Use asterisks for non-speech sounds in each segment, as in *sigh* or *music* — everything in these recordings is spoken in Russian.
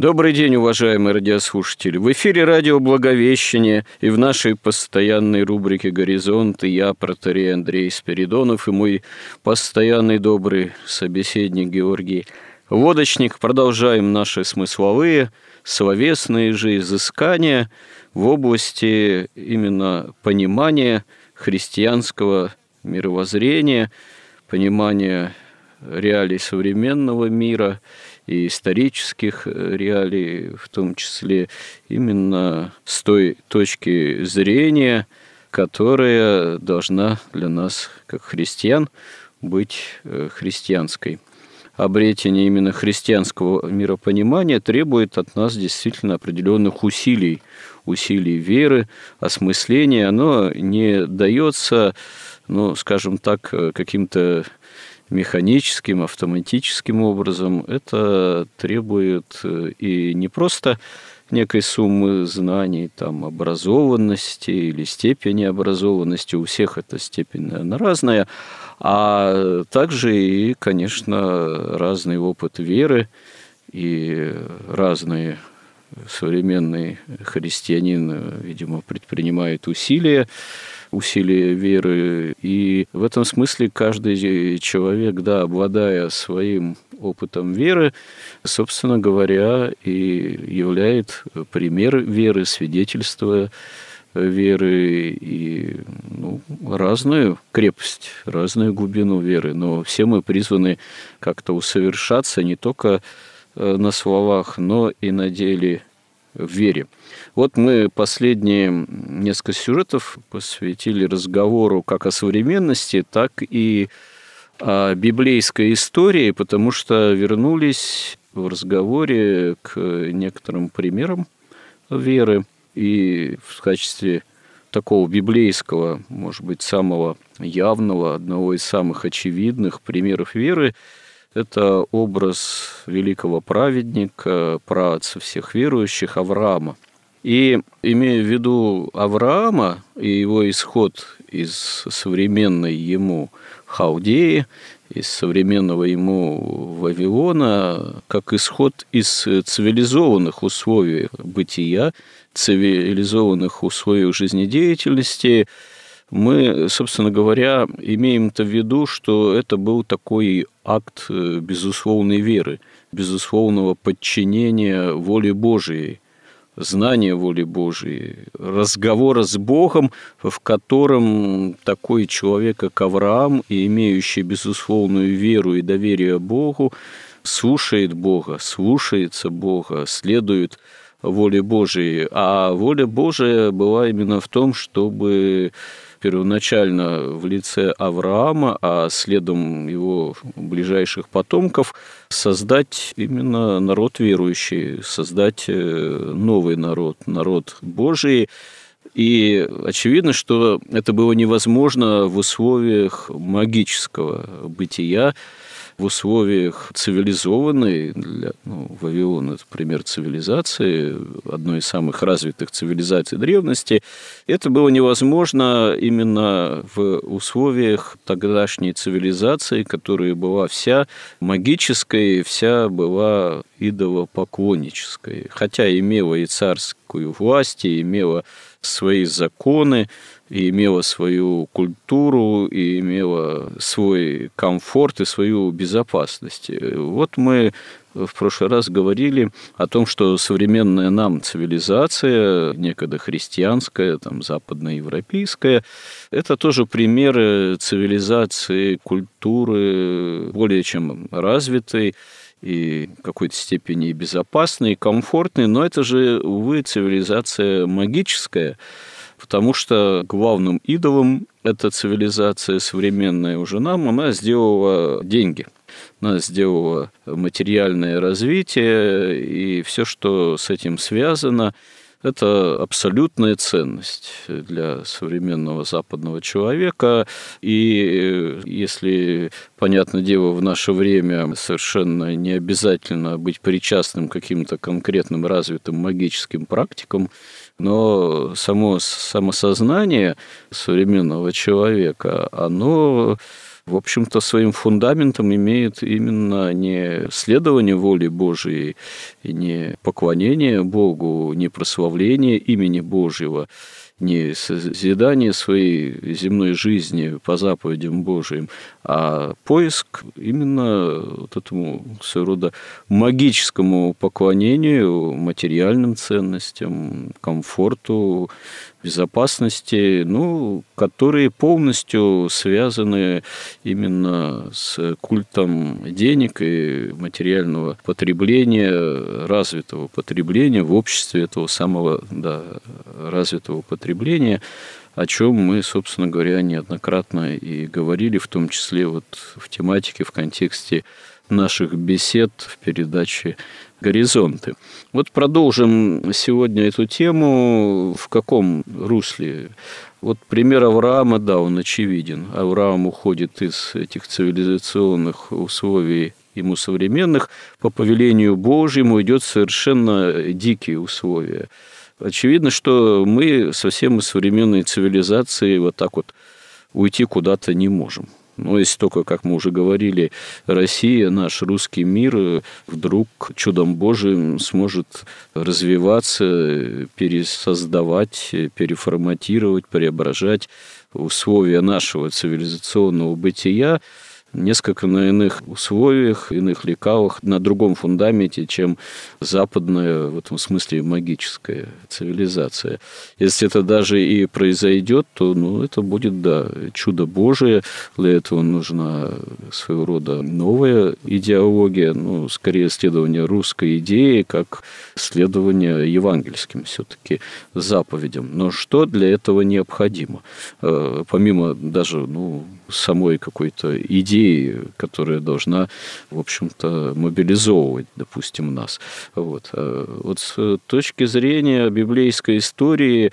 Добрый день, уважаемые радиослушатели. В эфире радио «Благовещение» и в нашей постоянной рубрике «Горизонт» я, протерей Андрей Спиридонов и мой постоянный добрый собеседник Георгий Водочник. Продолжаем наши смысловые, словесные же изыскания в области именно понимания христианского мировоззрения, понимания реалий современного мира – и исторических э, реалий, в том числе именно с той точки зрения, которая должна для нас, как христиан, быть э, христианской. Обретение именно христианского миропонимания требует от нас действительно определенных усилий, усилий веры, осмысления. Оно не дается, ну, скажем так, э, каким-то механическим, автоматическим образом, это требует э, и не просто некой суммы знаний, там, образованности или степени образованности, у всех эта степень, наверное, разная, а также и, конечно, разный опыт веры и разные современный христианин, видимо, предпринимает усилия усилия веры. И в этом смысле каждый человек, да, обладая своим опытом веры, собственно говоря, и являет пример веры, свидетельство веры и ну, разную крепость, разную глубину веры. Но все мы призваны как-то усовершаться не только э, на словах, но и на деле в вере. Вот мы последние несколько сюжетов посвятили разговору как о современности, так и о библейской истории, потому что вернулись в разговоре к некоторым примерам веры и в качестве такого библейского, может быть, самого явного, одного из самых очевидных примеров веры – это образ великого праведника, праотца всех верующих Авраама. И имея в виду Авраама и его исход из современной ему Халдеи, из современного ему Вавилона, как исход из цивилизованных условий бытия, цивилизованных условий жизнедеятельности, мы, собственно говоря, имеем это в виду, что это был такой акт э, безусловной веры, безусловного подчинения воле Божией, знания воли Божией, разговора с Богом, в котором такой человек, как Авраам, и имеющий безусловную веру и доверие Богу, слушает Бога, слушается Бога, следует воле Божией. А воля Божия была именно в том, чтобы первоначально в лице Авраама, а следом его ближайших потомков, создать именно народ верующий, создать э, новый народ, народ Божий. И очевидно, что это было невозможно в условиях магического бытия, в условиях цивилизованной, для, ну, Вавилон – это пример цивилизации, одной из самых развитых цивилизаций древности, это было невозможно именно в условиях тогдашней цивилизации, которая была вся магической, вся была идолопоклоннической, хотя имела и царскую власть, и имела свои законы, и имела свою культуру, и имела свой комфорт и свою безопасность. Вот мы в прошлый раз говорили о том, что современная нам цивилизация, некогда христианская, там, западноевропейская, это тоже примеры цивилизации, культуры более чем развитой, и в какой-то степени безопасный, и комфортный, но это же, увы, цивилизация магическая, потому что главным идолом эта цивилизация современная уже нам, она сделала деньги. Она сделала материальное развитие и все, что с этим связано – это абсолютная ценность для современного западного человека. И если, понятное дело, в наше время совершенно не обязательно быть причастным к каким-то конкретным развитым магическим практикам, но само самосознание современного человека, оно в общем-то, своим фундаментом имеет именно не следование воли Божией, не поклонение Богу, не прославление имени Божьего, не созидание своей земной жизни по заповедям Божиим, а поиск именно вот этому своего рода магическому поклонению, материальным ценностям, комфорту, безопасности, ну, которые полностью связаны именно с культом денег и материального потребления, развитого потребления в обществе этого самого да, развитого потребления, о чем мы, собственно говоря, неоднократно и говорили, в том числе вот в тематике, в контексте наших бесед в передаче горизонты. Вот продолжим сегодня эту тему. В каком русле? Вот пример Авраама, да, он очевиден. Авраам уходит из этих цивилизационных условий ему современных, по повелению Божьему идет совершенно дикие условия. Очевидно, что мы совсем из современной цивилизации вот так вот уйти куда-то не можем. Но если только, как мы уже говорили, Россия, наш русский мир вдруг чудом Божиим сможет развиваться, пересоздавать, переформатировать, преображать условия нашего цивилизационного бытия, несколько на иных условиях, иных лекалах, на другом фундаменте, чем западная, в этом смысле, магическая цивилизация. Если это даже и произойдет, то ну, это будет, да, чудо Божие. Для этого нужна своего рода новая идеология, ну, скорее следование русской идеи, как следование евангельским все-таки заповедям. Но что для этого необходимо? Э, помимо даже ну, самой какой-то идеи, которая должна, в общем-то, мобилизовывать, допустим, нас. Вот. А вот с точки зрения библейской истории,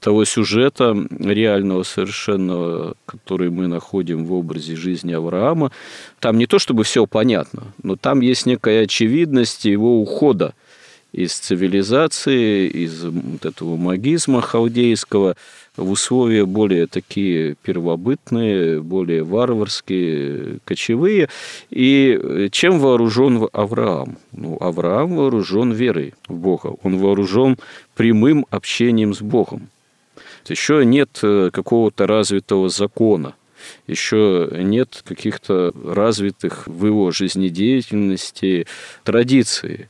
того сюжета реального совершенного, который мы находим в образе жизни Авраама, там не то чтобы все понятно, но там есть некая очевидность его ухода из цивилизации, из вот этого магизма халдейского в условия более такие первобытные, более варварские, кочевые. И чем вооружен Авраам? Ну, Авраам вооружен верой в Бога. Он вооружен прямым общением с Богом. Еще нет э, какого-то развитого закона, еще нет каких-то развитых в его жизнедеятельности традиций.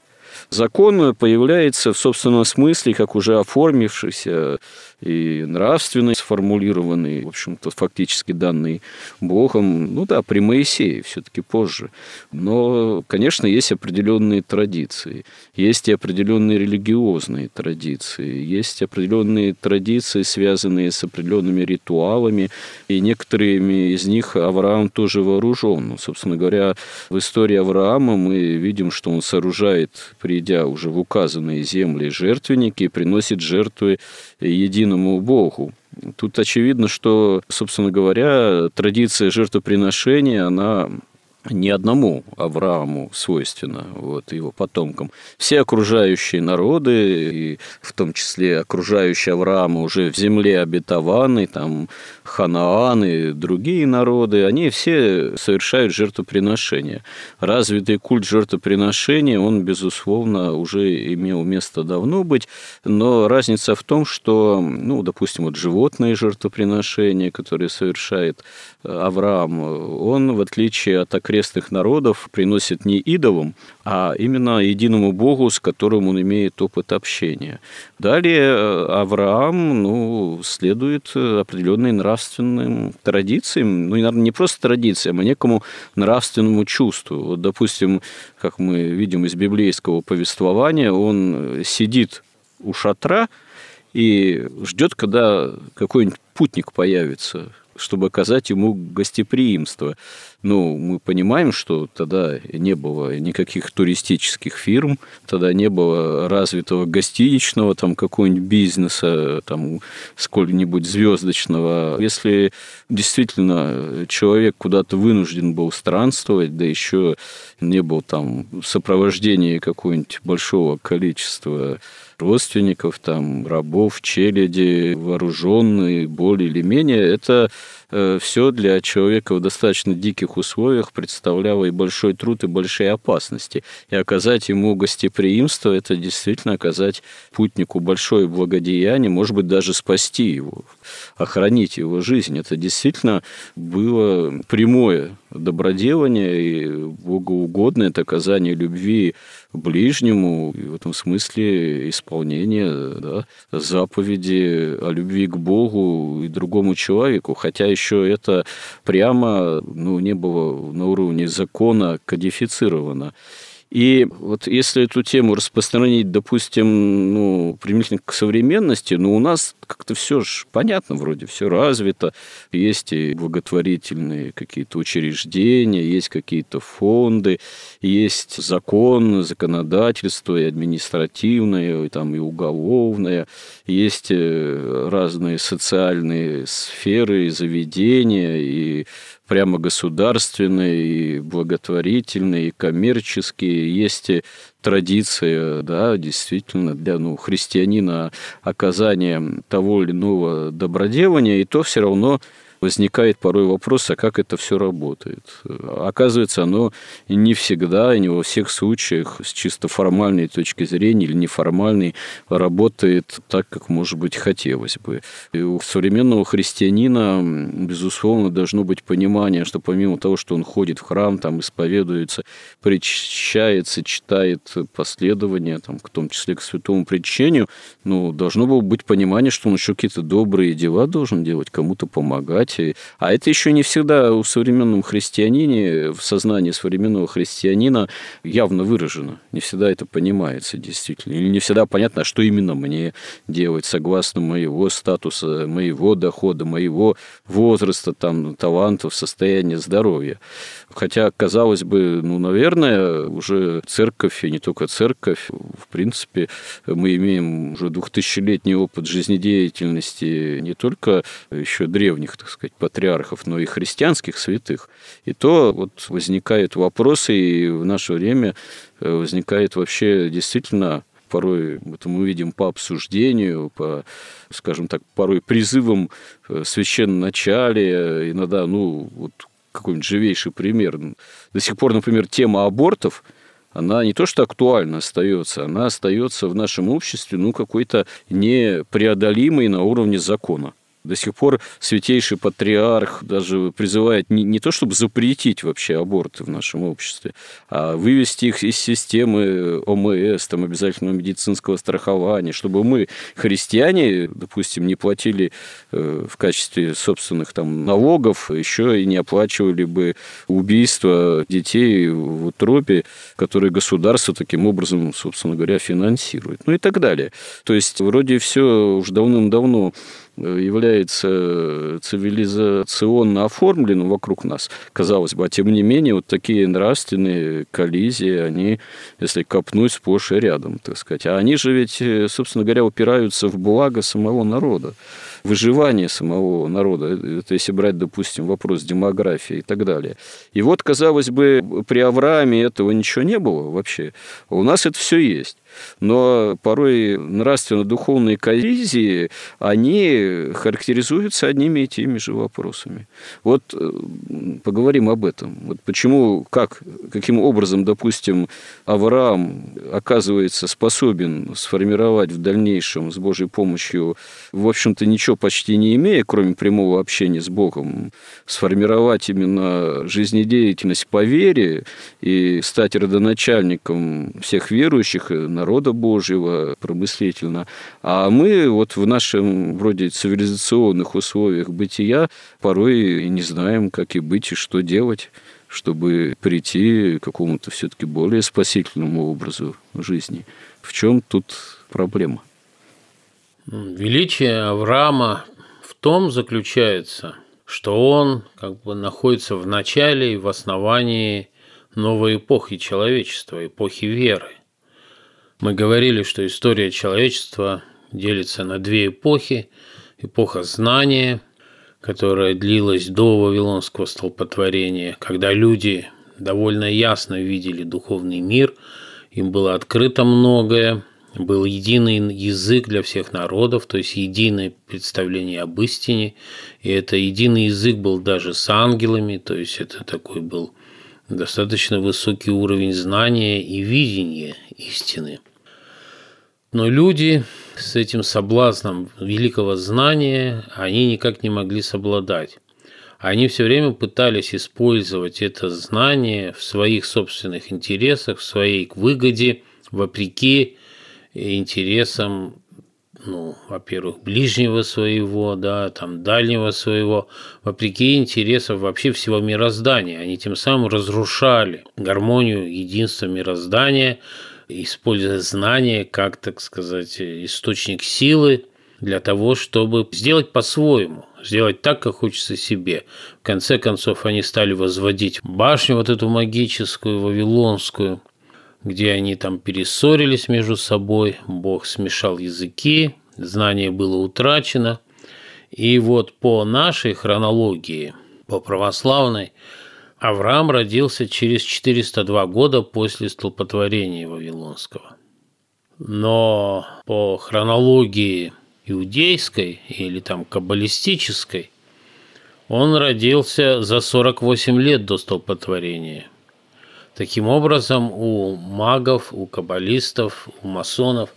Закон появляется в собственном смысле, как уже оформившийся и нравственно сформулированный, в общем-то, фактически данный Богом, ну да, при Моисее все-таки позже. Но, конечно, есть определенные традиции, есть и определенные религиозные традиции, есть определенные традиции, связанные с определенными ритуалами, и некоторыми из них Авраам тоже вооружен. Ну, собственно говоря, в истории Авраама мы видим, что он сооружает, придя уже в указанные земли, жертвенники приносит жертвы единому Богу. Тут очевидно, что, собственно говоря, традиция жертвоприношения, она не одному Аврааму свойственно, вот, его потомкам. Все окружающие народы, и в том числе окружающие Авраама уже в земле обетованной, там Ханаан и другие народы, они все совершают жертвоприношения. Развитый культ жертвоприношения, он, безусловно, уже имел место давно быть, но разница в том, что, ну, допустим, вот животные жертвоприношения, которые совершает Авраам, он, в отличие от окрестных народов приносит не идолам, а именно единому Богу, с которым он имеет опыт общения. Далее э, Авраам ну, следует определенным нравственным традициям, ну, наверное, не просто традициям, а некому нравственному чувству. Вот, допустим, как мы видим из библейского повествования, он сидит у шатра и ждет, когда какой-нибудь путник появится, чтобы оказать ему гостеприимство. Ну, мы понимаем, что тогда не было никаких туристических фирм, тогда не было развитого гостиничного там какого-нибудь бизнеса, там сколь-нибудь звездочного. Если действительно человек куда-то вынужден был странствовать, да еще не был там сопровождения какого-нибудь большого количества родственников, там, рабов, челяди, вооруженные, более или менее, это все для человека в достаточно диких условиях представляло и большой труд, и большие опасности. И оказать ему гостеприимство – это действительно оказать путнику большое благодеяние, может быть, даже спасти его, охранить его жизнь. Это действительно было прямое доброделание и богоугодное, это оказание любви ближнему, и в этом смысле исполнение да, заповеди о любви к Богу и другому человеку, хотя еще это прямо ну, не было на уровне закона кодифицировано. И вот если эту тему распространить, допустим, ну, применительно к современности, ну, у нас как-то все же понятно вроде, все развито. Есть и благотворительные какие-то учреждения, есть какие-то фонды, есть закон, законодательство и административное, и, там, и уголовное, есть э, разные социальные сферы и заведения, и прямо государственные, и благотворительные, и коммерческие. Есть традиция, да, действительно, для ну, христианина оказания того или иного доброделания, и то все равно возникает порой вопрос, а как это все работает. Оказывается, оно не всегда и не во всех случаях с чисто формальной точки зрения или неформальной работает так, как, может быть, хотелось бы. И у современного христианина, безусловно, должно быть понимание, что помимо того, что он ходит в храм, там исповедуется, причащается, читает последования, там, в том числе к святому причащению, ну, должно было быть понимание, что он еще какие-то добрые дела должен делать, кому-то помогать, понятие. А это еще не всегда у современном христианине, в сознании современного христианина явно выражено. Не всегда это понимается действительно. Или не всегда понятно, что именно мне делать согласно моего статуса, моего дохода, моего возраста, там, талантов, состояния здоровья. Хотя, казалось бы, ну, наверное, уже церковь, и не только церковь, в принципе, мы имеем уже двухтысячелетний опыт жизнедеятельности не только еще древних, так сказать, патриархов, но и христианских святых. И то вот возникают вопросы, и в наше время э, возникает вообще действительно порой это мы видим по обсуждению, по, скажем так, порой призывам э, священном начале, иногда, ну, вот какой-нибудь живейший пример. До сих пор, например, тема абортов, она не то что актуальна остается, она остается в нашем обществе, ну, какой-то непреодолимой на уровне закона. До сих пор святейший патриарх даже призывает не, не то, чтобы запретить вообще аборты в нашем обществе, а вывести их из системы ОМС, там, обязательного медицинского страхования, чтобы мы, христиане, допустим, не платили э, в качестве собственных там, налогов, еще и не оплачивали бы убийство детей в утробе, которые государство таким образом, собственно говоря, финансирует. Ну и так далее. То есть вроде все уже давным-давно является цивилизационно оформленным вокруг нас, казалось бы, а тем не менее вот такие нравственные коллизии, они, если копнуть, сплошь и рядом, так сказать. А они же ведь, собственно говоря, упираются в благо самого народа, выживание самого народа. Это если брать, допустим, вопрос демографии и так далее. И вот, казалось бы, при Аврааме этого ничего не было вообще. А у нас это все есть. Но порой нравственно-духовные коллизии, они характеризуются одними и теми же вопросами. Вот э, поговорим об этом. Вот почему, как, каким образом, допустим, Авраам оказывается способен сформировать в дальнейшем с Божьей помощью, в общем-то, ничего почти не имея, кроме прямого общения с Богом, сформировать именно жизнедеятельность по вере и стать родоначальником всех верующих, народа Божьего, промыслительно. А мы вот в нашем вроде цивилизационных условиях бытия порой не знаем, как и быть и что делать чтобы прийти к какому-то все-таки более спасительному образу жизни. В чем тут проблема? Величие Авраама в том заключается, что он как бы находится в начале и в основании новой эпохи человечества, эпохи веры. Мы говорили, что история человечества делится на две эпохи. Эпоха знания, которая длилась до Вавилонского столпотворения, когда люди довольно ясно видели духовный мир, им было открыто многое, был единый язык для всех народов, то есть единое представление об истине, и это единый язык был даже с ангелами, то есть это такой был достаточно высокий уровень знания и видения истины. Но люди с этим соблазном великого знания, они никак не могли совладать. Они все время пытались использовать это знание в своих собственных интересах, в своей выгоде, вопреки интересам ну, во-первых, ближнего своего, да, там, дальнего своего, вопреки интересам вообще всего мироздания. Они тем самым разрушали гармонию, единство мироздания, используя знания как, так сказать, источник силы для того, чтобы сделать по-своему, сделать так, как хочется себе. В конце концов, они стали возводить башню вот эту магическую, вавилонскую, где они там перессорились между собой, Бог смешал языки, знание было утрачено. И вот по нашей хронологии, по православной, Авраам родился через 402 года после столпотворения Вавилонского. Но по хронологии иудейской или там каббалистической он родился за 48 лет до столпотворения – Таким образом, у магов, у каббалистов, у масонов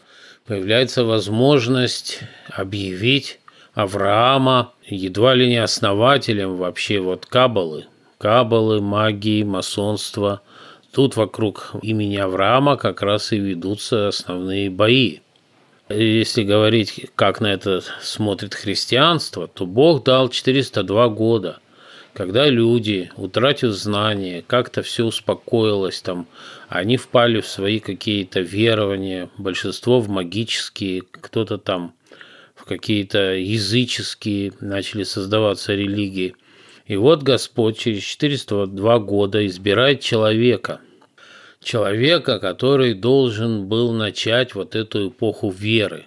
появляется возможность объявить Авраама едва ли не основателем вообще вот каббалы. Каббалы, магии, масонства. Тут вокруг имени Авраама как раз и ведутся основные бои. Если говорить, как на это смотрит христианство, то Бог дал 402 года – когда люди, утратив знания, как-то все успокоилось там, они впали в свои какие-то верования, большинство в магические, кто-то там в какие-то языческие, начали создаваться религии. И вот Господь через 402 года избирает человека, человека, который должен был начать вот эту эпоху веры.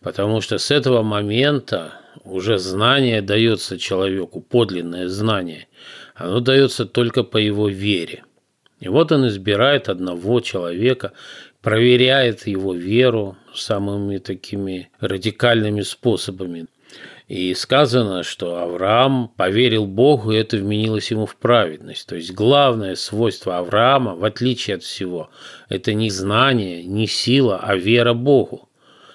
Потому что с этого момента уже знание дается человеку, подлинное знание. Оно дается только по его вере. И вот он избирает одного человека, проверяет его веру самыми такими радикальными способами. И сказано, что Авраам поверил Богу, и это вменилось ему в праведность. То есть главное свойство Авраама, в отличие от всего, это не знание, не сила, а вера Богу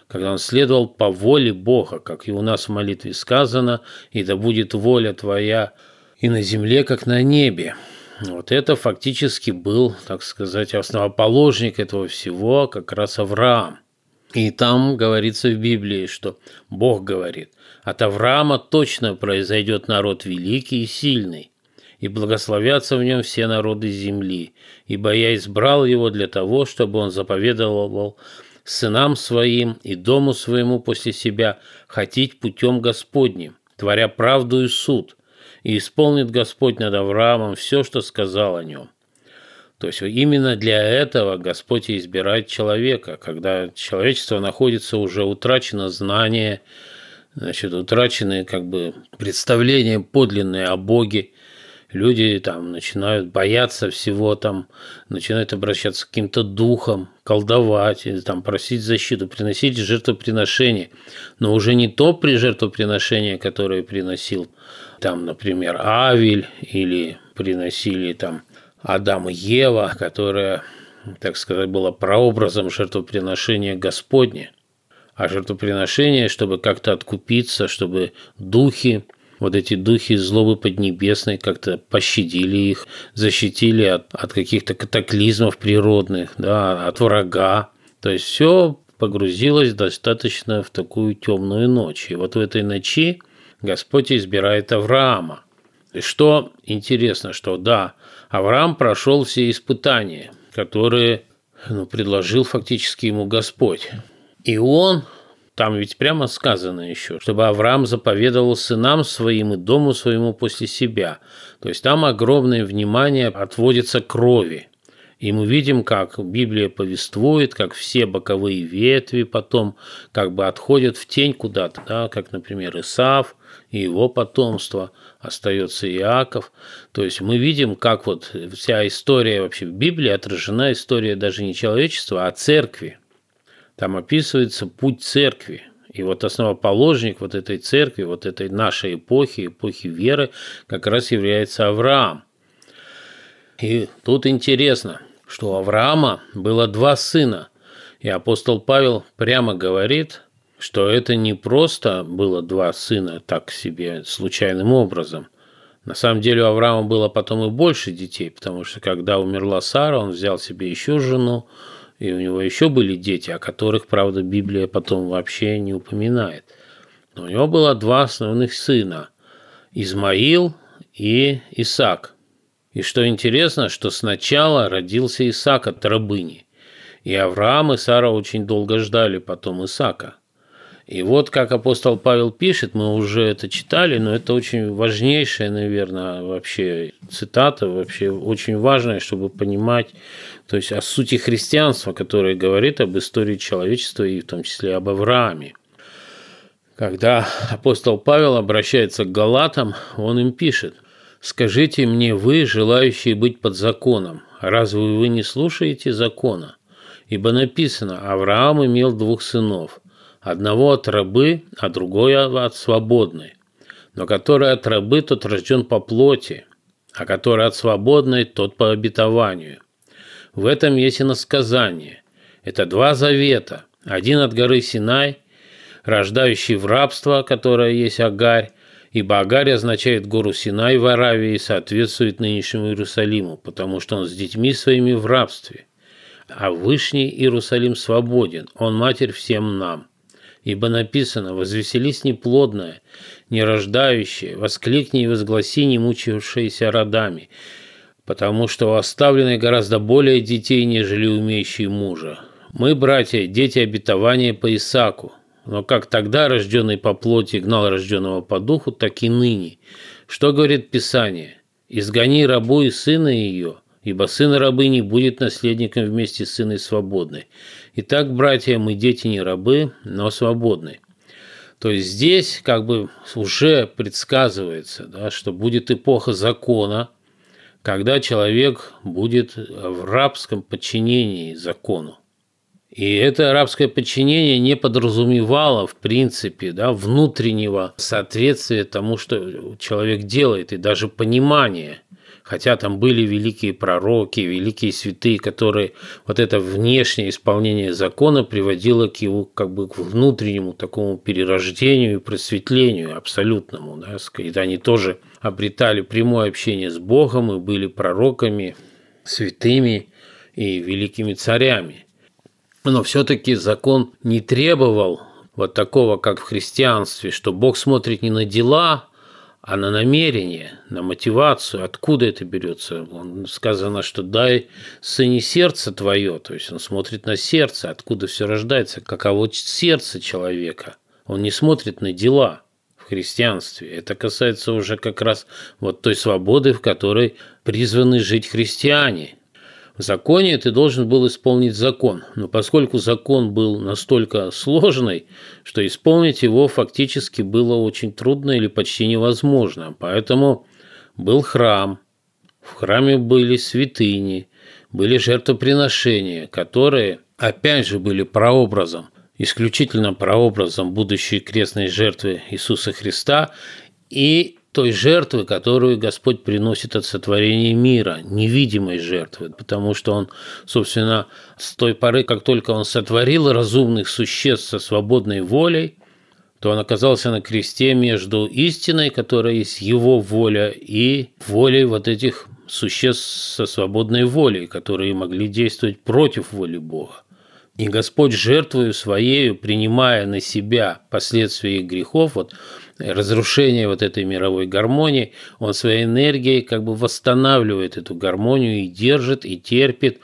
когда он следовал по воле Бога, как и у нас в молитве сказано, «И да будет воля твоя и на земле, как на небе». Вот это фактически был, так сказать, основоположник этого всего, как раз Авраам. И там говорится в Библии, что Бог говорит, от Авраама точно произойдет народ великий и сильный, и благословятся в нем все народы земли, ибо я избрал его для того, чтобы он заповедовал сынам своим и дому своему после себя хотеть путем Господним, творя правду и суд, и исполнит Господь над Авраамом все, что сказал о нем. То есть именно для этого Господь и избирает человека, когда человечество находится уже утрачено знание, значит, утрачены как бы представления подлинные о Боге, люди там начинают бояться всего, там начинают обращаться к каким-то духам, колдовать, или там просить защиту, приносить жертвоприношение, но уже не то при жертвоприношение, которое приносил там, например, Авель или приносили там Адам и Ева, которая, так сказать, была прообразом жертвоприношения Господня. А жертвоприношение, чтобы как-то откупиться, чтобы духи вот эти духи злобы поднебесной как-то пощадили их, защитили от, от каких-то катаклизмов природных, да, от врага. То есть все погрузилось достаточно в такую темную ночь. И вот в этой ночи Господь избирает Авраама. И что интересно, что да, Авраам прошел все испытания, которые ну, предложил фактически ему Господь. И он там ведь прямо сказано еще, чтобы Авраам заповедовал сынам своим и дому своему после себя. То есть там огромное внимание отводится крови. И мы видим, как Библия повествует, как все боковые ветви потом как бы отходят в тень куда-то, да, как, например, Исав и его потомство, остается Иаков. То есть мы видим, как вот вся история вообще в Библии отражена история даже не человечества, а церкви. Там описывается путь церкви. И вот основоположник вот этой церкви, вот этой нашей эпохи, эпохи веры, как раз является Авраам. И тут интересно, что у Авраама было два сына. И апостол Павел прямо говорит, что это не просто было два сына так себе случайным образом. На самом деле у Авраама было потом и больше детей, потому что когда умерла Сара, он взял себе еще жену, и у него еще были дети, о которых, правда, Библия потом вообще не упоминает. Но у него было два основных сына – Измаил и Исаак. И что интересно, что сначала родился Исаак от рабыни. И Авраам и Сара очень долго ждали потом Исаака – и вот как апостол Павел пишет, мы уже это читали, но это очень важнейшая, наверное, вообще цитата, вообще очень важная, чтобы понимать, то есть о сути христианства, которое говорит об истории человечества и в том числе об Аврааме. Когда апостол Павел обращается к Галатам, он им пишет, «Скажите мне вы, желающие быть под законом, разве вы не слушаете закона? Ибо написано, Авраам имел двух сынов – одного от рабы, а другого от свободной. Но который от рабы, тот рожден по плоти, а который от свободной, тот по обетованию. В этом есть и насказание. Это два завета. Один от горы Синай, рождающий в рабство, которое есть Агарь, ибо Агарь означает гору Синай в Аравии и соответствует нынешнему Иерусалиму, потому что он с детьми своими в рабстве. А Вышний Иерусалим свободен, он матерь всем нам. Ибо написано «Возвеселись неплодная, нерождающая, воскликни и возгласи не мучившиеся родами, потому что у оставленной гораздо более детей, нежели умеющие мужа. Мы, братья, дети обетования по Исаку, но как тогда рожденный по плоти гнал рожденного по духу, так и ныне. Что говорит Писание? «Изгони рабу и сына ее, ибо сын рабы не будет наследником вместе с сыной свободной. Итак, братья, мы дети не рабы, но свободны. То есть здесь как бы уже предсказывается, да, что будет эпоха закона, когда человек будет в рабском подчинении закону. И это арабское подчинение не подразумевало, в принципе, да, внутреннего соответствия тому, что человек делает, и даже понимания – хотя там были великие пророки, великие святые, которые вот это внешнее исполнение закона приводило к его как бы к внутреннему такому перерождению и просветлению абсолютному, да, когда они тоже обретали прямое общение с Богом и были пророками, святыми и великими царями. Но все-таки закон не требовал вот такого, как в христианстве, что Бог смотрит не на дела, а на намерение, на мотивацию, откуда это берется. Он сказано, что дай сыне сердце твое, то есть он смотрит на сердце, откуда все рождается, каково сердце человека. Он не смотрит на дела в христианстве. Это касается уже как раз вот той свободы, в которой призваны жить христиане. Законе ты должен был исполнить закон, но поскольку закон был настолько сложный, что исполнить его фактически было очень трудно или почти невозможно, поэтому был храм, в храме были святыни, были жертвоприношения, которые, опять же, были прообразом, исключительно прообразом будущей крестной жертвы Иисуса Христа и той жертвы, которую Господь приносит от сотворения мира, невидимой жертвы, потому что Он, собственно, с той поры, как только Он сотворил разумных существ со свободной волей, то Он оказался на кресте между истиной, которая есть Его воля, и волей вот этих существ со свободной волей, которые могли действовать против воли Бога. И Господь жертвою своею, принимая на себя последствия их грехов, вот разрушение вот этой мировой гармонии, он своей энергией как бы восстанавливает эту гармонию и держит, и терпит,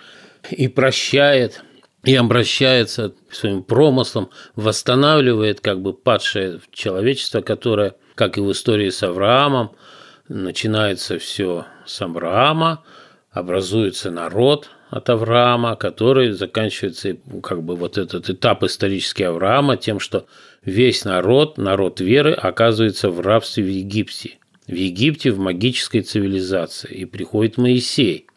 и прощает, и обращается своим промыслам, восстанавливает как бы падшее человечество, которое, как и в истории с Авраамом, начинается все с Авраама, образуется народ от Авраама, который заканчивается как бы вот этот этап исторический Авраама тем, что весь народ, народ веры, оказывается в рабстве в Египте. В Египте в магической цивилизации. И приходит Моисей.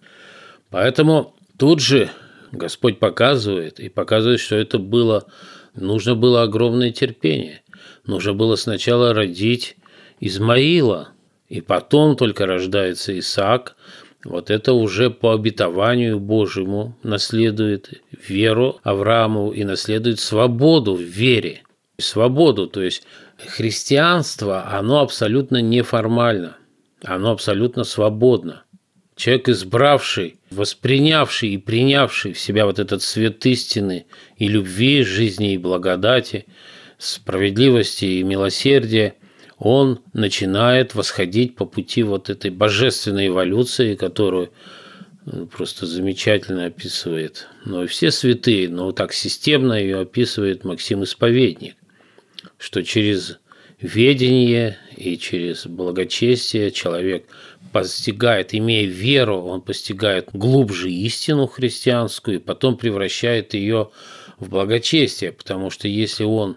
Поэтому тут же Господь показывает и показывает, что это было, нужно было огромное терпение. Нужно было сначала родить Измаила, и потом только рождается Исаак, вот это уже по обетованию Божьему наследует веру Аврааму и наследует свободу в вере. Свободу, то есть христианство, оно абсолютно неформально, оно абсолютно свободно. Человек, избравший, воспринявший и принявший в себя вот этот свет истины и любви, жизни и благодати, справедливости и милосердия – он начинает восходить по пути вот этой божественной эволюции, которую ну, просто замечательно описывает. Но и все святые, но так системно ее описывает Максим Исповедник, что через ведение и через благочестие человек постигает, имея веру, он постигает глубже истину христианскую и потом превращает ее в благочестие, потому что если он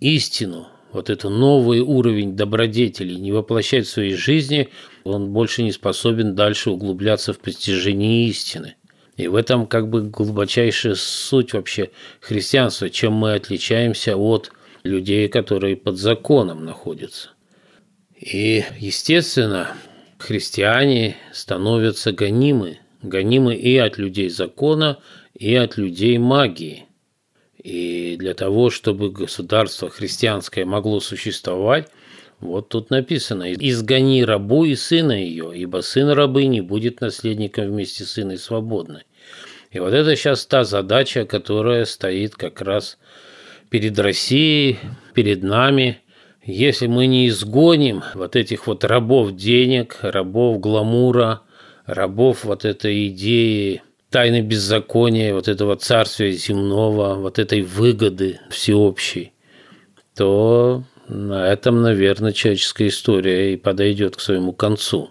истину вот этот новый уровень добродетелей не воплощать в своей жизни, он больше не способен дальше углубляться в постижение истины. И в этом как бы глубочайшая суть вообще христианства, чем мы отличаемся от людей, которые под законом находятся. И, естественно, христиане становятся гонимы, гонимы и от людей закона, и от людей магии – и для того, чтобы государство христианское могло существовать, вот тут написано «Изгони рабу и сына ее, ибо сын рабы не будет наследником вместе с сыной свободной». И вот это сейчас та задача, которая стоит как раз перед Россией, перед нами. Если мы не изгоним вот этих вот рабов денег, рабов гламура, рабов вот этой идеи тайны беззакония, вот этого царствия земного, вот этой выгоды всеобщей, то на этом, наверное, человеческая история и подойдет к своему концу.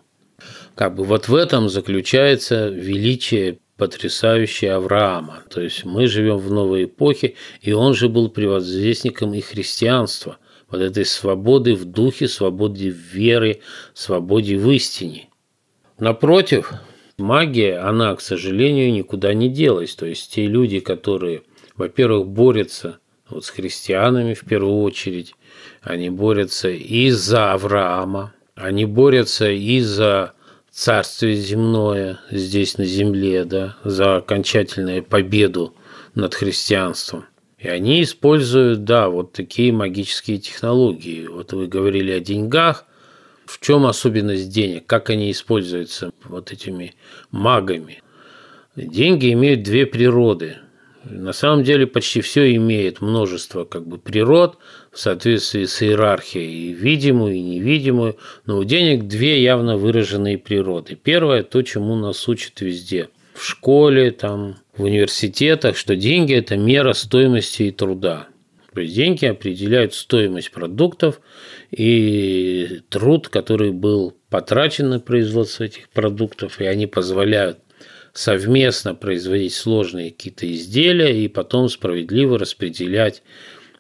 Как бы вот в этом заключается величие потрясающее Авраама. То есть мы живем в новой эпохе, и он же был привозвестником и христианства, вот этой свободы в духе, свободе в вере, свободе в истине. Напротив, магия, она, к сожалению, никуда не делась. То есть те люди, которые, во-первых, борются вот с христианами в первую очередь, они борются и за Авраама, они борются и за царствие земное здесь на земле, да, за окончательную победу над христианством. И они используют, да, вот такие магические технологии. Вот вы говорили о деньгах, в чем особенность денег? Как они используются вот этими магами? Деньги имеют две природы. На самом деле почти все имеет множество как бы природ в соответствии с иерархией, и видимую, и невидимую, но у денег две явно выраженные природы. Первое – то, чему нас учат везде – в школе, там, в университетах, что деньги – это мера стоимости и труда. То есть деньги определяют стоимость продуктов и труд, который был потрачен на производство этих продуктов, и они позволяют совместно производить сложные какие-то изделия и потом справедливо распределять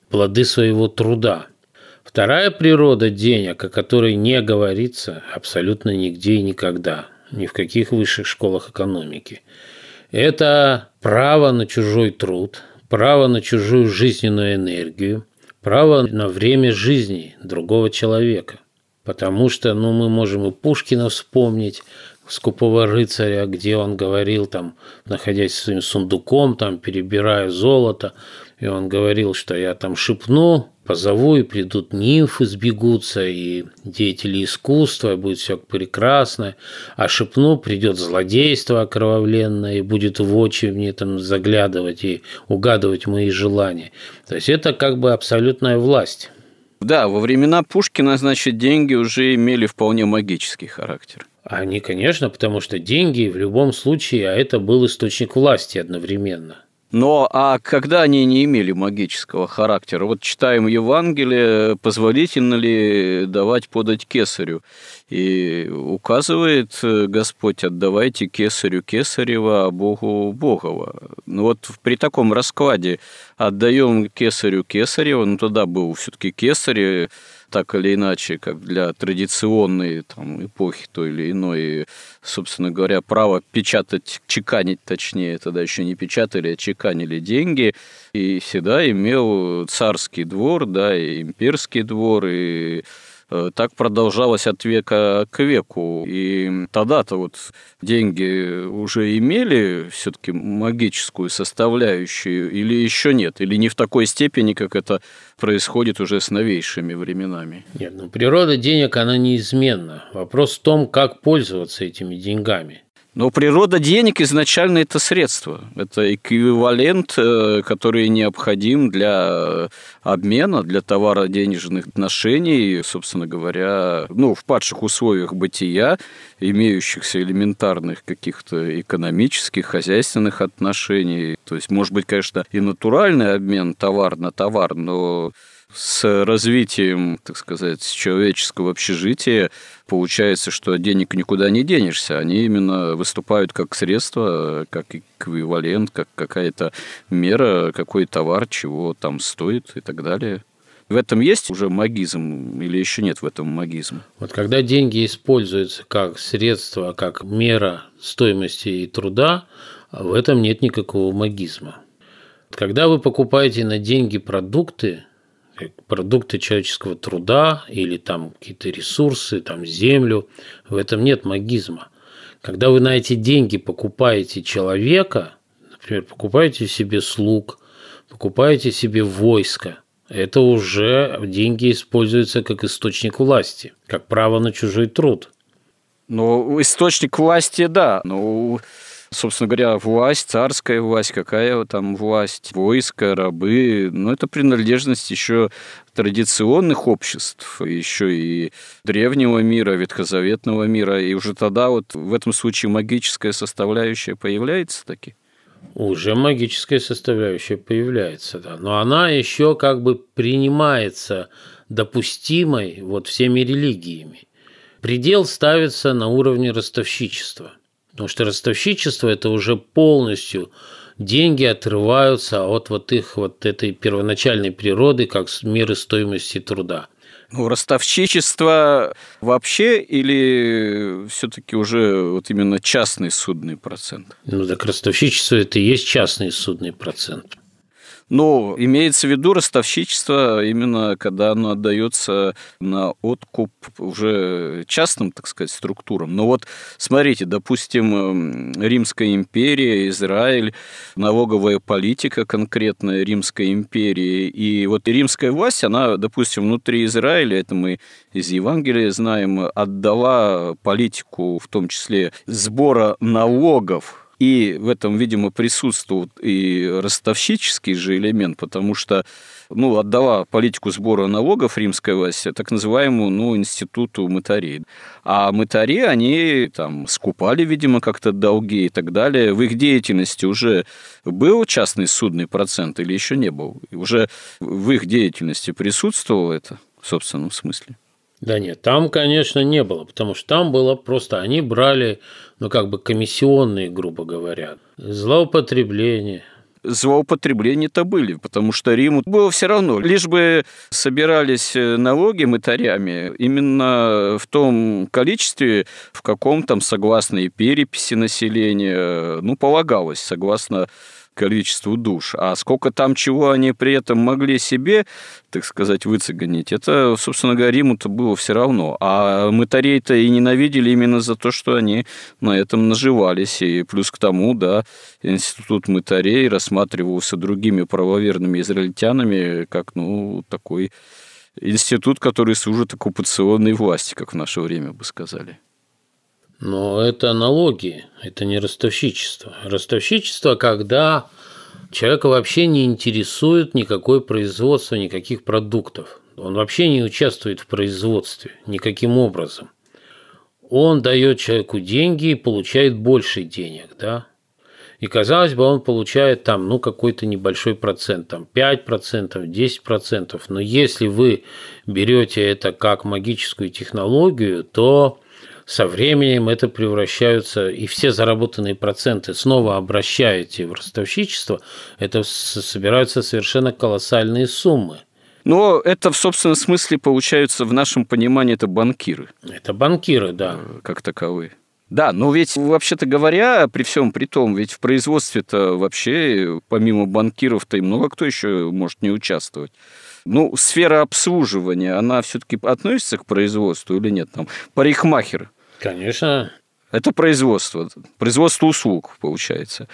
плоды своего труда. Вторая природа денег, о которой не говорится абсолютно нигде и никогда, ни в каких высших школах экономики, это право на чужой труд, право на чужую жизненную энергию, право на время жизни другого человека. Потому что ну, мы можем и Пушкина вспомнить, скупого рыцаря, где он говорил, там, находясь своим сундуком, там, перебирая золото, и он говорил, что я там шепну, позову, и придут нимфы, сбегутся, и деятели искусства, и будет все прекрасно. А шепну, придет злодейство окровавленное, и будет в очи мне там заглядывать и угадывать мои желания. То есть это как бы абсолютная власть. Да, во времена Пушкина, значит, деньги уже имели вполне магический характер. Они, конечно, потому что деньги в любом случае, а это был источник власти одновременно. Но а когда они не имели магического характера? Вот читаем Евангелие, позволительно ли давать подать кесарю? И указывает Господь, отдавайте кесарю кесарева, а Богу Богова. Ну вот при таком раскладе отдаем кесарю кесарева, ну тогда был все-таки кесарь, так или иначе, как для традиционной там, эпохи той или иной, собственно говоря, право печатать, чеканить точнее, тогда еще не печатали, а чеканили деньги, и всегда имел царский двор, да, и имперский двор, и так продолжалось от века к веку. И тогда-то вот деньги уже имели все-таки магическую составляющую или еще нет? Или не в такой степени, как это происходит уже с новейшими временами? Нет, ну природа денег, она неизменна. Вопрос в том, как пользоваться этими деньгами. Но природа денег изначально это средство, это эквивалент, э, который необходим для обмена, для товаро-денежных отношений, собственно говоря, ну, в падших условиях бытия, имеющихся элементарных каких-то экономических, хозяйственных отношений. То есть, может быть, конечно, и натуральный обмен товар на товар, но с развитием, так сказать, человеческого общежития получается, что денег никуда не денешься. Они именно выступают как средство, как эквивалент, как какая-то мера, какой товар, чего там стоит и так далее. В этом есть уже магизм или еще нет в этом магизма? Вот когда деньги используются как средство, как мера стоимости и труда, в этом нет никакого магизма. Когда вы покупаете на деньги продукты, продукты человеческого труда или там какие-то ресурсы, там землю. В этом нет магизма. Когда вы на эти деньги покупаете человека, например, покупаете себе слуг, покупаете себе войско, это уже деньги используются как источник власти, как право на чужой труд. Ну, источник власти, да. Но собственно говоря, власть, царская власть, какая там власть, войско, рабы, ну, это принадлежность еще традиционных обществ, еще и древнего мира, ветхозаветного мира, и уже тогда вот в этом случае магическая составляющая появляется таки? Уже магическая составляющая появляется, да. Но она еще как бы принимается допустимой вот всеми религиями. Предел ставится на уровне ростовщичества – Потому что ростовщичество – это уже полностью деньги отрываются от вот их вот этой первоначальной природы, как меры стоимости труда. Ну, ростовщичество вообще или все-таки уже вот именно частный судный процент? Ну, так ростовщичество – это и есть частный судный процент. Но имеется в виду ростовщичество именно когда оно отдается на откуп уже частным, так сказать, структурам. Но вот смотрите, допустим, Римская империя, Израиль, налоговая политика конкретная Римской империи. И вот римская власть, она, допустим, внутри Израиля, это мы из Евангелия знаем, отдала политику, в том числе сбора налогов и в этом, видимо, присутствует и ростовщический же элемент, потому что ну, отдала политику сбора налогов римская власть так называемому ну, институту мытарей. А мытари, они там скупали, видимо, как-то долги и так далее. В их деятельности уже был частный судный процент или еще не был? Уже в их деятельности присутствовало это в собственном смысле? Да нет, там, конечно, не было, потому что там было просто, они брали, ну, как бы комиссионные, грубо говоря, злоупотребление. злоупотребления-то были, потому что Риму было все равно. Лишь бы собирались э, налоги мытарями именно в том количестве, в каком там, согласно и переписи населения, ну, полагалось, согласно количеству душ. А сколько там чего они при этом могли себе, так сказать, выцегонить, это, собственно говоря, Риму-то было все равно. А мытарей-то и ненавидели именно за то, что они на этом наживались. И плюс к тому, да, институт мытарей рассматривался другими правоверными израильтянами как, ну, такой институт, который служит оккупационной власти, как в наше время бы сказали. Но это налоги, это не ростовщичество. Ростовщичество, когда человека вообще не интересует никакое производство, никаких продуктов. Он вообще не участвует в производстве никаким образом. Он дает человеку деньги и получает больше денег, да? И, казалось бы, он получает там, ну, какой-то небольшой процент, там 5%, 10%. Но если вы берете это как магическую технологию, то со временем это превращаются, и все заработанные проценты снова обращаете в ростовщичество, это собираются совершенно колоссальные суммы. Но это в собственном смысле получаются в нашем понимании это банкиры. Это банкиры, да. Э, как таковые. Да, но ведь, вообще-то говоря, при всем при том, ведь в производстве-то вообще, помимо банкиров-то и много кто еще может не участвовать. Ну, сфера обслуживания, она все-таки относится к производству или нет? Там парикмахер. Конечно. Это производство, производство услуг, получается.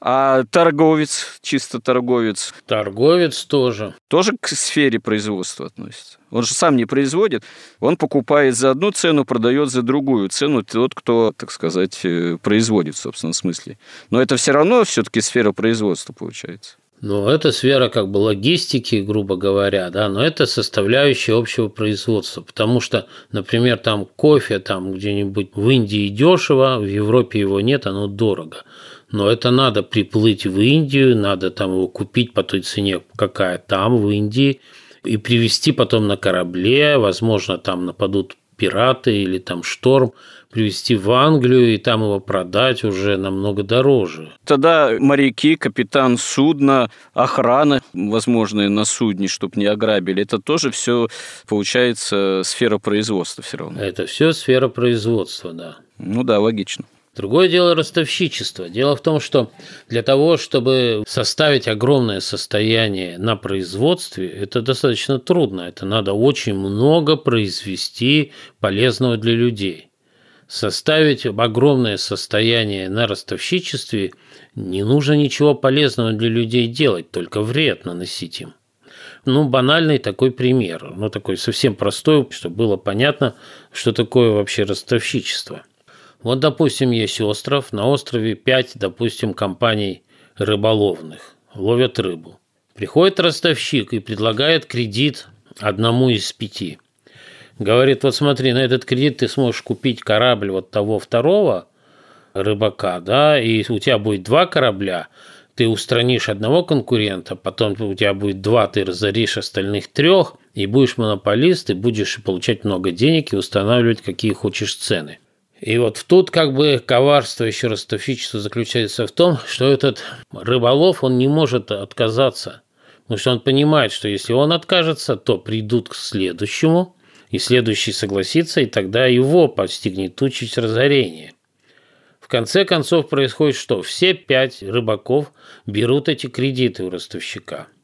А торговец, чисто торговец. Торговец тоже. Тоже к сфере производства относится. Он же сам не производит, он покупает за одну цену, продает за другую цену тот, кто, так сказать, э, производит в собственном смысле. Но это все равно все-таки сфера производства получается. Ну, это сфера как бы логистики, грубо говоря, да, но это составляющая общего производства, потому что, например, там кофе там где-нибудь в Индии дешево, в Европе его нет, оно дорого. Но это надо приплыть в Индию, надо там его купить по той цене, какая там в Индии, и привезти потом на корабле, возможно, там нападут пираты или там шторм, привезти в Англию и там его продать уже намного дороже. Тогда моряки, капитан судна, охрана, возможно, на судне, чтобы не ограбили, это тоже все получается сфера производства все равно. Это все сфера производства, да. Ну да, логично. Другое дело ростовщичество. Дело в том, что для того, чтобы составить огромное состояние на производстве, это достаточно трудно. Это надо очень много произвести полезного для людей. Составить огромное состояние на ростовщичестве не нужно ничего полезного для людей делать, только вред наносить им. Ну, банальный такой пример, ну, такой совсем простой, чтобы было понятно, что такое вообще ростовщичество – вот, допустим, есть остров, на острове 5, допустим, компаний рыболовных, ловят рыбу. Приходит ростовщик и предлагает кредит одному из пяти. Говорит, вот смотри, на этот кредит ты сможешь купить корабль вот того второго рыбака, да, и у тебя будет два корабля, ты устранишь одного конкурента, потом у тебя будет два, ты разоришь остальных трех, и будешь монополист, и будешь получать много денег и устанавливать какие хочешь цены. И вот тут как бы коварство еще ростовщичества заключается в том, что этот рыболов, он не может отказаться. Потому что он понимает, что если он откажется, то придут к следующему, и следующий согласится, и тогда его постигнет участь разорения. В конце концов происходит что? Все пять рыбаков берут эти кредиты у ростовщика –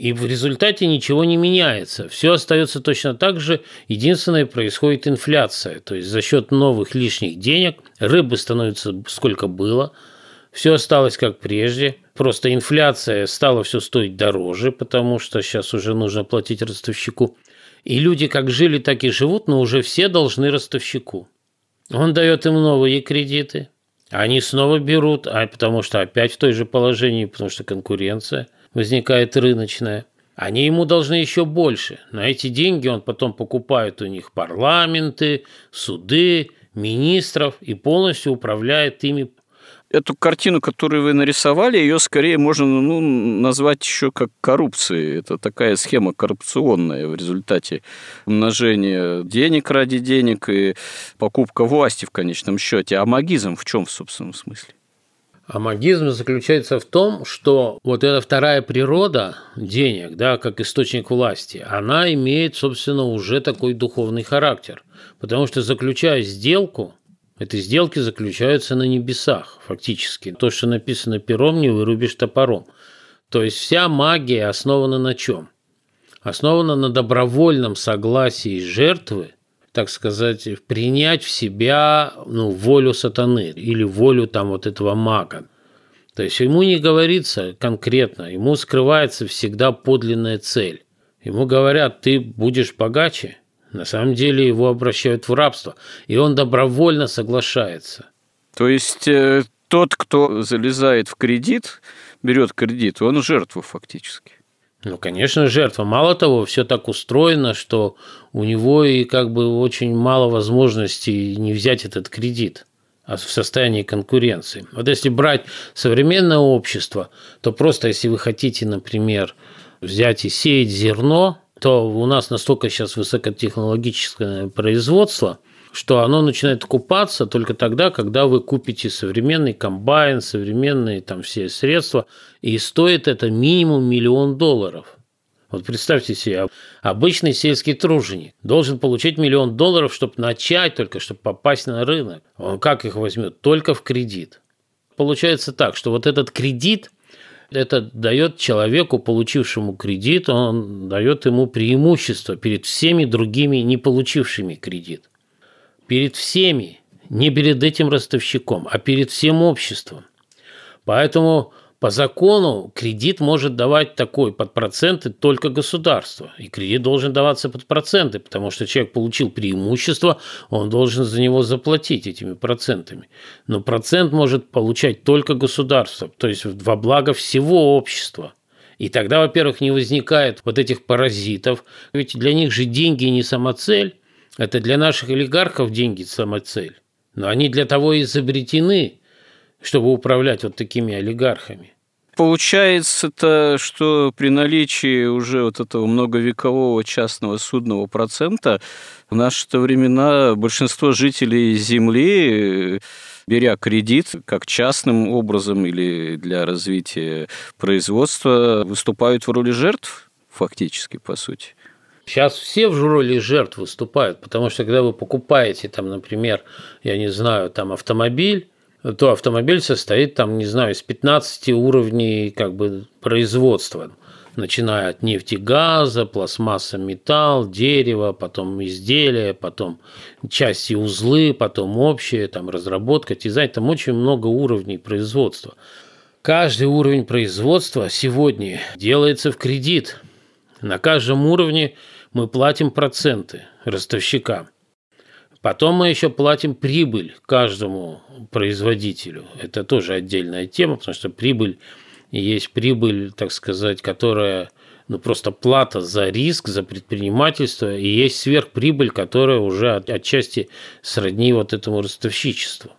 и в результате ничего не меняется. Все остается точно так же. Единственное, происходит инфляция. То есть за счет новых лишних денег рыбы становится сколько было. Все осталось как прежде. Просто инфляция стала все стоить дороже, потому что сейчас уже нужно платить ростовщику. И люди как жили, так и живут, но уже все должны ростовщику. Он дает им новые кредиты. Они снова берут, а потому что опять в той же положении, потому что конкуренция – возникает рыночная. Они ему должны еще больше. На эти деньги он потом покупает у них парламенты, суды, министров и полностью управляет ими. Эту картину, которую вы нарисовали, ее скорее можно ну, назвать еще как коррупцией. Это такая схема коррупционная в результате умножения денег ради денег и покупка власти в конечном счете. А магизм в чем в собственном смысле? А магизм заключается в том, что вот эта вторая природа денег, да, как источник власти, она имеет, собственно, уже такой духовный характер. Потому что заключая сделку, эти сделки заключаются на небесах, фактически. То, что написано пером, не вырубишь топором. То есть вся магия основана на чем? Основана на добровольном согласии жертвы, так сказать, принять в себя ну, волю сатаны или волю там вот этого мага. То есть ему не говорится конкретно, ему скрывается всегда подлинная цель. Ему говорят, ты будешь богаче, на самом деле его обращают в рабство, и он добровольно соглашается. То есть э, тот, кто залезает в кредит, берет кредит, он жертва фактически. Ну, конечно, жертва. Мало того, все так устроено, что у него и как бы очень мало возможностей не взять этот кредит а в состоянии конкуренции. Вот если брать современное общество, то просто если вы хотите, например, взять и сеять зерно, то у нас настолько сейчас высокотехнологическое производство, что оно начинает купаться только тогда, когда вы купите современный комбайн, современные там все средства, и стоит это минимум миллион долларов. Вот представьте себе, обычный сельский труженик должен получить миллион долларов, чтобы начать только, чтобы попасть на рынок. Он как их возьмет? Только в кредит. Получается так, что вот этот кредит – это дает человеку, получившему кредит, он дает ему преимущество перед всеми другими, не получившими кредит. Перед всеми, не перед этим ростовщиком, а перед всем обществом. Поэтому по закону кредит может давать такой под проценты только государство. И кредит должен даваться под проценты, потому что человек получил преимущество, он должен за него заплатить этими процентами. Но процент может получать только государство, то есть во благо всего общества. И тогда, во-первых, не возникает вот этих паразитов, ведь для них же деньги не самоцель, это для наших олигархов деньги самоцель. Но они для того и изобретены, чтобы управлять вот такими олигархами. Получается-то, что при наличии уже вот этого многовекового частного судного процента в наши-то времена большинство жителей Земли беря кредит как частным образом или для развития производства, выступают в роли жертв фактически, по сути. Сейчас все в роли жертв выступают, потому что когда вы покупаете, там, например, я не знаю, там автомобиль, то автомобиль состоит там, не знаю, из 15 уровней как бы производства начиная от нефти, газа, пластмасса, металл, дерево, потом изделия, потом части узлы, потом общее, там разработка, дизайн, там очень много уровней производства. Каждый уровень производства сегодня делается в кредит. На каждом уровне мы платим проценты ростовщикам. Потом мы еще платим прибыль каждому производителю. Это тоже отдельная тема, потому что прибыль есть прибыль, так сказать, которая ну, просто плата за риск, за предпринимательство, и есть сверхприбыль, которая уже отчасти сродни вот этому ростовщичеству.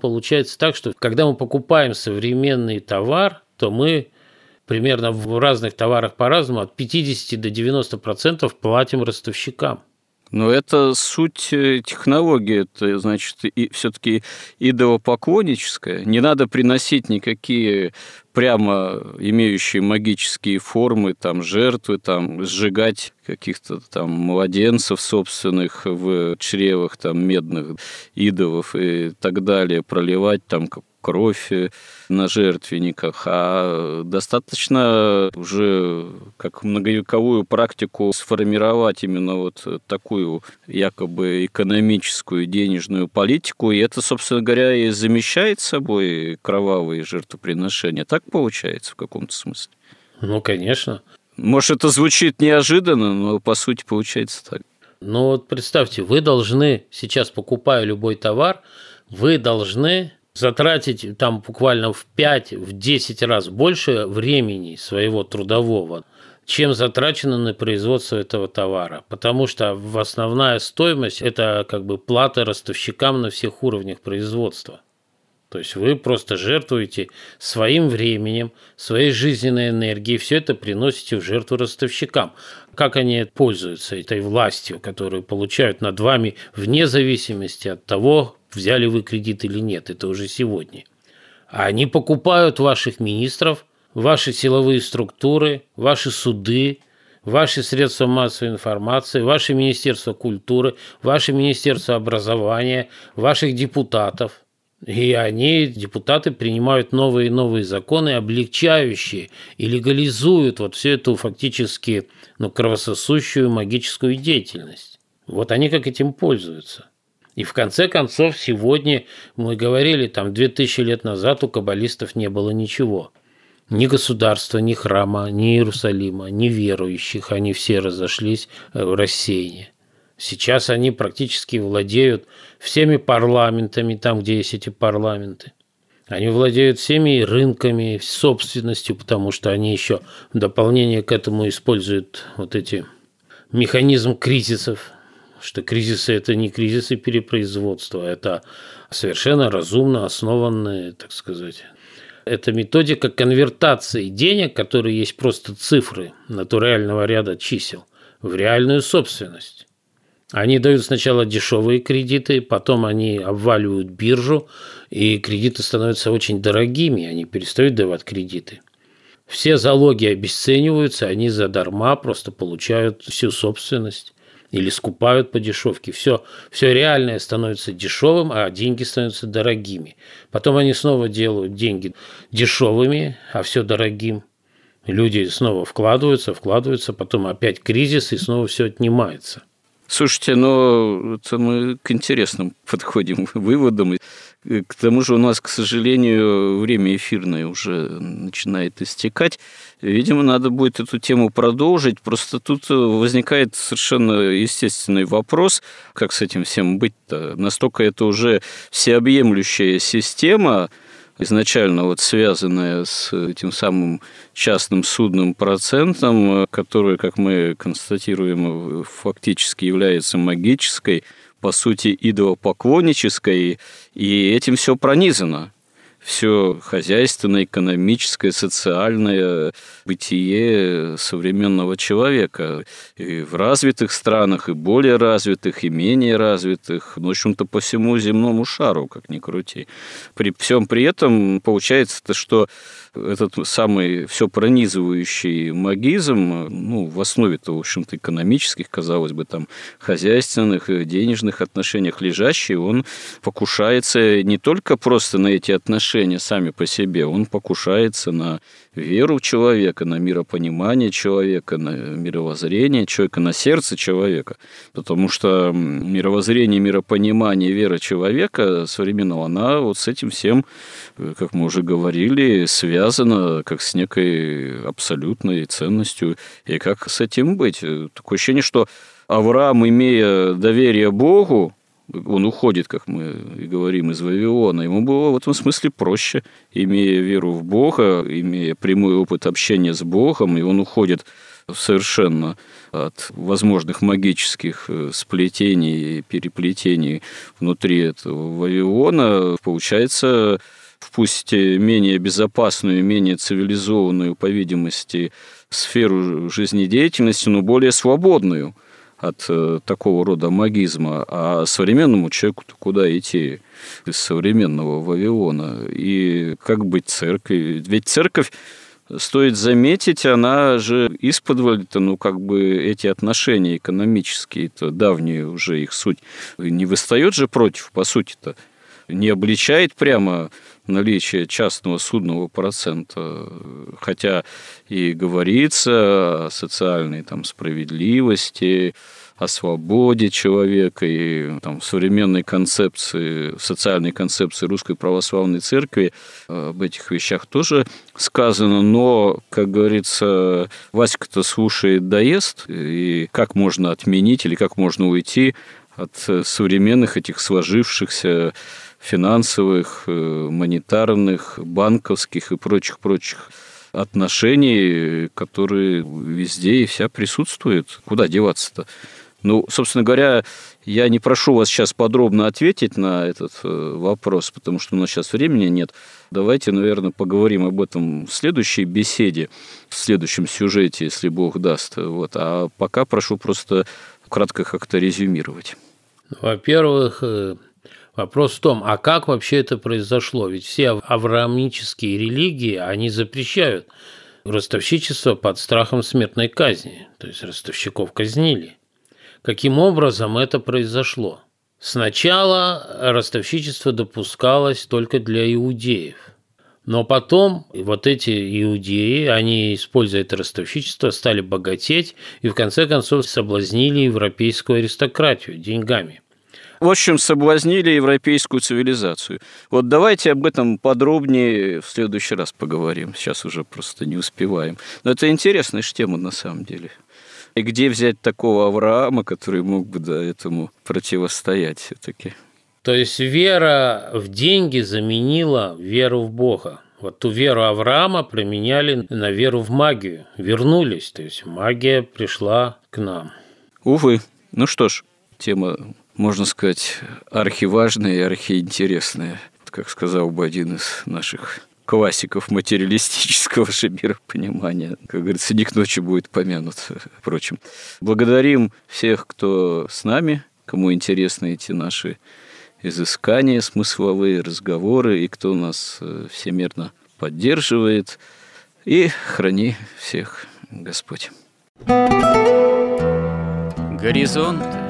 Получается так, что когда мы покупаем современный товар, то мы примерно в разных товарах по-разному от 50 до 90% платим ростовщикам. Но это суть э, технологии, это значит и все-таки идолопоклонническая. Не надо приносить никакие прямо имеющие магические формы, там, жертвы, там, сжигать каких-то там младенцев собственных в чревах там медных идолов и так далее, проливать там кровь э, на жертвенниках, а достаточно уже как многовековую практику сформировать именно вот такую якобы экономическую денежную политику, и это, собственно говоря, и замещает собой кровавые жертвоприношения. Так получается в каком-то смысле? Ну, конечно. Может, это звучит неожиданно, но по сути получается так. Ну вот представьте, вы должны сейчас, покупая любой товар, вы должны затратить там буквально в 5, в 10 раз больше времени своего трудового, чем затрачено на производство этого товара. Потому что основная стоимость – это как бы плата ростовщикам на всех уровнях производства. То есть вы просто жертвуете своим временем, своей жизненной энергией, все это приносите в жертву ростовщикам. Как они пользуются этой властью, которую получают над вами вне зависимости от того, взяли вы кредит или нет, это уже сегодня. Они покупают ваших министров, ваши силовые структуры, ваши суды, ваши средства массовой информации, ваше Министерство культуры, ваше Министерство образования, ваших депутатов. И они, депутаты, принимают новые и новые законы, облегчающие и легализуют вот всю эту фактически ну, кровососущую магическую деятельность. Вот они как этим пользуются. И в конце концов, сегодня мы говорили, там 2000 лет назад у каббалистов не было ничего. Ни государства, ни храма, ни Иерусалима, ни верующих. Они все разошлись э, в рассеянии. Сейчас они практически владеют всеми парламентами, там, где есть эти парламенты. Они владеют всеми рынками, собственностью, потому что они еще в дополнение к этому используют вот эти механизм кризисов, что кризисы – это не кризисы перепроизводства, это совершенно разумно основанные, так сказать, это методика конвертации денег, которые есть просто цифры натурального ряда чисел, в реальную собственность. Они дают сначала дешевые кредиты, потом они обваливают биржу, и кредиты становятся очень дорогими, они перестают давать кредиты. Все залоги обесцениваются, они задарма просто получают всю собственность или скупают по дешевке. Все, все реальное становится дешевым, а деньги становятся дорогими. Потом они снова делают деньги дешевыми, а все дорогим. Люди снова вкладываются, вкладываются, потом опять кризис, и снова все отнимается. Слушайте, но это мы к интересным *laughs* подходим выводам. К тому же у нас, к сожалению, время эфирное уже начинает истекать. Видимо, надо будет эту тему продолжить. Просто тут возникает совершенно естественный вопрос, как с этим всем быть-то. Настолько это уже всеобъемлющая система, изначально вот связанная с этим самым частным судным процентом, который, как мы констатируем, фактически является магической, по сути, идолопоклоннической, и этим все пронизано все хозяйственное, экономическое, социальное бытие современного человека. И в развитых странах, и более развитых, и менее развитых, ну, в общем-то, по всему земному шару, как ни крути. При всем при этом получается, то, что этот самый все пронизывающий магизм, ну, в основе-то, в общем-то, экономических, казалось бы, там, хозяйственных, денежных отношениях лежащий, он покушается не только просто на эти отношения сами по себе, он покушается на веру человека, на миропонимание человека, на мировоззрение человека, на сердце человека. Потому что мировоззрение, миропонимание, вера человека современного, она вот с этим всем, э, как мы уже говорили, связана как с некой абсолютной ценностью. И как с этим быть? Такое ощущение, что Авраам, имея доверие Богу, он уходит, как мы и говорим, из Вавилона. Ему было в этом смысле проще, имея веру в Бога, имея прямой опыт общения с Богом, и он уходит совершенно от возможных магических э, сплетений и переплетений внутри этого Вавилона. Получается, в пусть менее безопасную, менее цивилизованную, по видимости, сферу жизнедеятельности, но более свободную – от э, такого рода магизма, а современному человеку куда идти из современного Вавилона? И как быть церковью? Ведь церковь Стоит заметить, она же исподволь-то, ну, как бы эти отношения экономические-то, давние уже их суть, не выстает же против, по сути-то, не обличает прямо наличие частного судного процента, хотя и говорится о социальной там, справедливости, о свободе человека и там, в современной концепции, социальной концепции Русской Православной Церкви об этих вещах тоже сказано, но, как говорится, Васька-то слушает, доест, и как можно отменить или как можно уйти от современных этих сложившихся финансовых, э, монетарных, банковских и прочих-прочих отношений, которые везде и вся присутствуют. Куда деваться-то? Ну, собственно говоря, я не прошу вас сейчас подробно ответить на этот э, вопрос, потому что у нас сейчас времени нет. Давайте, наверное, поговорим об этом в следующей беседе, в следующем сюжете, если Бог даст. Вот. А пока прошу просто кратко как-то резюмировать. Во-первых, э, Вопрос в том, а как вообще это произошло? Ведь все авраамические религии, они запрещают ростовщичество под страхом смертной казни, то есть ростовщиков казнили. Каким образом это произошло? Сначала ростовщичество допускалось только для иудеев. Но потом вот эти иудеи, они, используя это ростовщичество, стали богатеть и в конце концов соблазнили европейскую аристократию деньгами. В общем, соблазнили европейскую цивилизацию. Вот давайте об этом подробнее в следующий раз поговорим. Сейчас уже просто не успеваем. Но это интересная же тема на самом деле. И где взять такого Авраама, который мог бы да, этому противостоять все-таки? То есть вера в деньги заменила веру в Бога. Вот ту веру Авраама применяли на веру в магию. Вернулись, то есть магия пришла к нам. Увы. Ну что ж, тема, можно сказать, архиважная и архиинтересная, как сказал бы один из наших классиков материалистического же миропонимания. Как говорится, не к ночи будет помянут, впрочем. Благодарим всех, кто с нами, кому интересны эти наши изыскания смысловые, разговоры, и кто нас э, всемирно поддерживает. И храни всех Господь. Горизонт